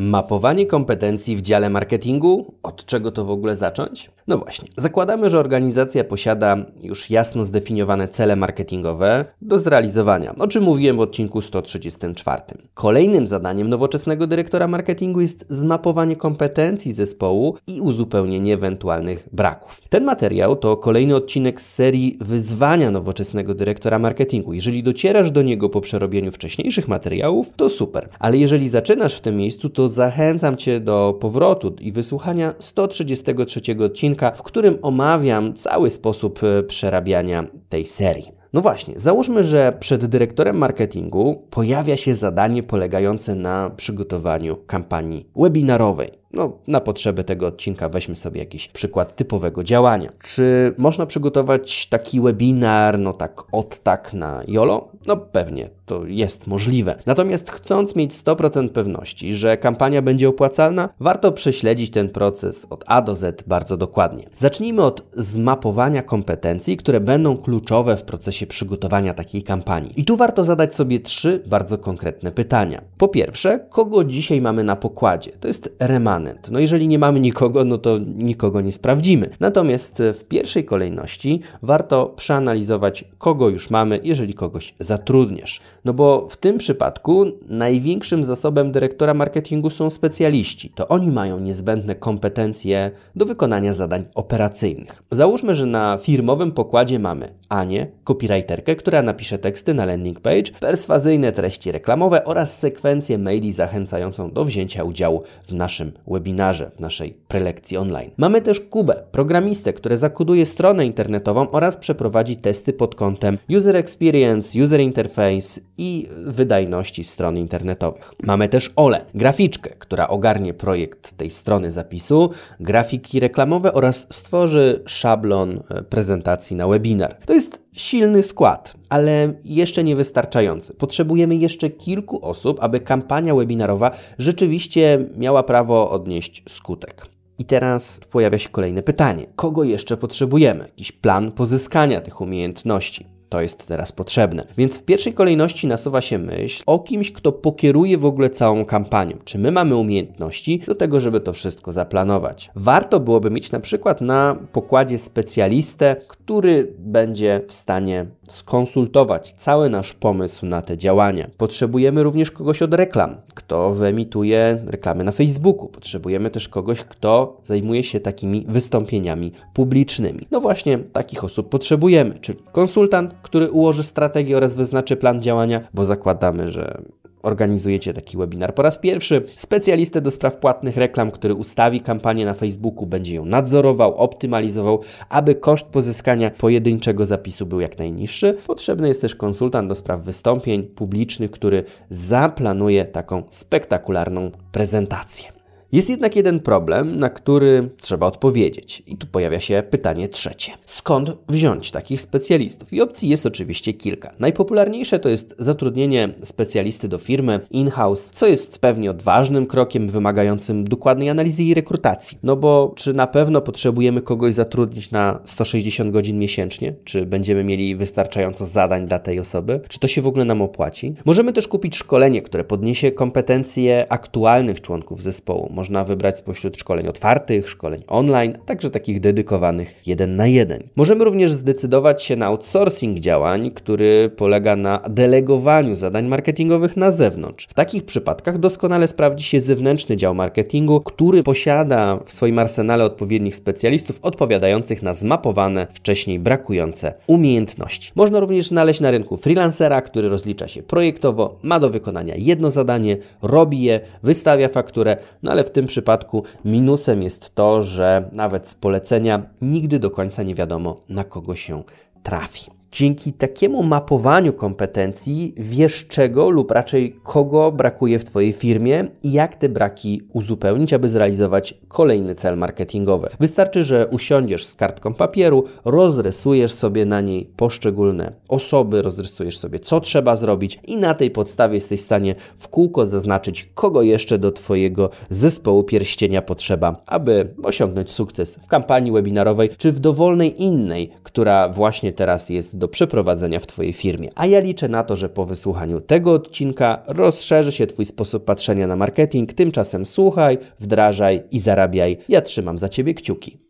Mapowanie kompetencji w dziale marketingu? Od czego to w ogóle zacząć? No właśnie, zakładamy, że organizacja posiada już jasno zdefiniowane cele marketingowe do zrealizowania, o czym mówiłem w odcinku 134. Kolejnym zadaniem nowoczesnego dyrektora marketingu jest zmapowanie kompetencji zespołu i uzupełnienie ewentualnych braków. Ten materiał to kolejny odcinek z serii Wyzwania nowoczesnego dyrektora marketingu. Jeżeli docierasz do niego po przerobieniu wcześniejszych materiałów, to super, ale jeżeli zaczynasz w tym miejscu, to zachęcam Cię do powrotu i wysłuchania 133 odcinka, w którym omawiam cały sposób e, przerabiania tej serii. No właśnie, załóżmy, że przed dyrektorem marketingu pojawia się zadanie polegające na przygotowaniu kampanii webinarowej. No, na potrzeby tego odcinka weźmy sobie jakiś przykład typowego działania. Czy można przygotować taki webinar, no tak od tak na YOLO? No pewnie, to jest możliwe. Natomiast chcąc mieć 100% pewności, że kampania będzie opłacalna, warto prześledzić ten proces od A do Z bardzo dokładnie. Zacznijmy od zmapowania kompetencji, które będą kluczowe w procesie przygotowania takiej kampanii. I tu warto zadać sobie trzy bardzo konkretne pytania. Po pierwsze, kogo dzisiaj mamy na pokładzie? To jest remanent. No jeżeli nie mamy nikogo, no to nikogo nie sprawdzimy. Natomiast w pierwszej kolejności warto przeanalizować, kogo już mamy, jeżeli kogoś zatrudniesz. No bo w tym przypadku największym zasobem dyrektora marketingu są specjaliści. To oni mają niezbędne kompetencje do wykonania zadań operacyjnych. Załóżmy, że na firmowym pokładzie mamy Anię, copywriterkę, która napisze teksty na landing page, perswazyjne treści reklamowe oraz sekwencję maili zachęcającą do wzięcia udziału w naszym webinarze, w naszej prelekcji online. Mamy też Kubę, programistę, który zakoduje stronę internetową oraz przeprowadzi testy pod kątem user experience, user interface i wydajności stron internetowych. Mamy też Ole, graficzkę, która ogarnie projekt tej strony zapisu, grafiki reklamowe oraz stworzy szablon e, prezentacji na webinar. To jest silny skład, ale jeszcze niewystarczający. Potrzebujemy jeszcze kilku osób, aby kampania webinarowa rzeczywiście miała prawo odnieść skutek. I teraz pojawia się kolejne pytanie: kogo jeszcze potrzebujemy? Jakiś plan pozyskania tych umiejętności. To jest teraz potrzebne. Więc w pierwszej kolejności nasuwa się myśl o kimś, kto pokieruje w ogóle całą kampanią. Czy my mamy umiejętności do tego, żeby to wszystko zaplanować? Warto byłoby mieć na przykład na pokładzie specjalistę, który będzie w stanie skonsultować cały nasz pomysł na te działania. Potrzebujemy również kogoś od reklam, kto wyemituje reklamy na Facebooku. Potrzebujemy też kogoś, kto zajmuje się takimi wystąpieniami publicznymi. No właśnie, takich osób potrzebujemy, czyli konsultant, który ułoży strategię oraz wyznaczy plan działania, bo zakładamy, że organizujecie taki webinar po raz pierwszy. Specjalistę do spraw płatnych reklam, który ustawi kampanię na Facebooku, będzie ją nadzorował, optymalizował, aby koszt pozyskania pojedynczego zapisu był jak najniższy. Potrzebny jest też konsultant do spraw wystąpień publicznych, który zaplanuje taką spektakularną prezentację. Jest jednak jeden problem, na który trzeba odpowiedzieć. I tu pojawia się pytanie trzecie. Skąd wziąć takich specjalistów? I opcji jest oczywiście kilka. Najpopularniejsze to jest zatrudnienie specjalisty do firmy in-house, co jest pewnie odważnym krokiem wymagającym dokładnej analizy i rekrutacji. No bo czy na pewno potrzebujemy kogoś zatrudnić na 160 godzin miesięcznie? Czy będziemy mieli wystarczająco zadań dla tej osoby? Czy to się w ogóle nam opłaci? Możemy też kupić szkolenie, które podniesie kompetencje aktualnych członków zespołu można wybrać spośród szkoleń otwartych, szkoleń online, a także takich dedykowanych jeden na jeden. Możemy również zdecydować się na outsourcing działań, który polega na delegowaniu zadań marketingowych na zewnątrz. W takich przypadkach doskonale sprawdzi się zewnętrzny dział marketingu, który posiada w swoim arsenale odpowiednich specjalistów odpowiadających na zmapowane wcześniej brakujące umiejętności. Można również znaleźć na rynku freelancera, który rozlicza się projektowo, ma do wykonania jedno zadanie, robi je, wystawia fakturę, no ale w tym przypadku minusem jest to, że nawet z polecenia nigdy do końca nie wiadomo, na kogo się trafi. Dzięki takiemu mapowaniu kompetencji wiesz czego lub raczej kogo brakuje w Twojej firmie i jak te braki uzupełnić, aby zrealizować kolejny cel marketingowy. Wystarczy, że usiądziesz z kartką papieru, rozrysujesz sobie na niej poszczególne osoby, rozrysujesz sobie co trzeba zrobić i na tej podstawie jesteś w stanie w kółko zaznaczyć, kogo jeszcze do Twojego zespołu pierścienia potrzeba, aby osiągnąć sukces w kampanii webinarowej czy w dowolnej innej, która właśnie teraz jest do przeprowadzenia w Twojej firmie. A ja liczę na to, że po wysłuchaniu tego odcinka rozszerzy się Twój sposób patrzenia na marketing. Tymczasem słuchaj, wdrażaj i zarabiaj. Ja trzymam za Ciebie kciuki.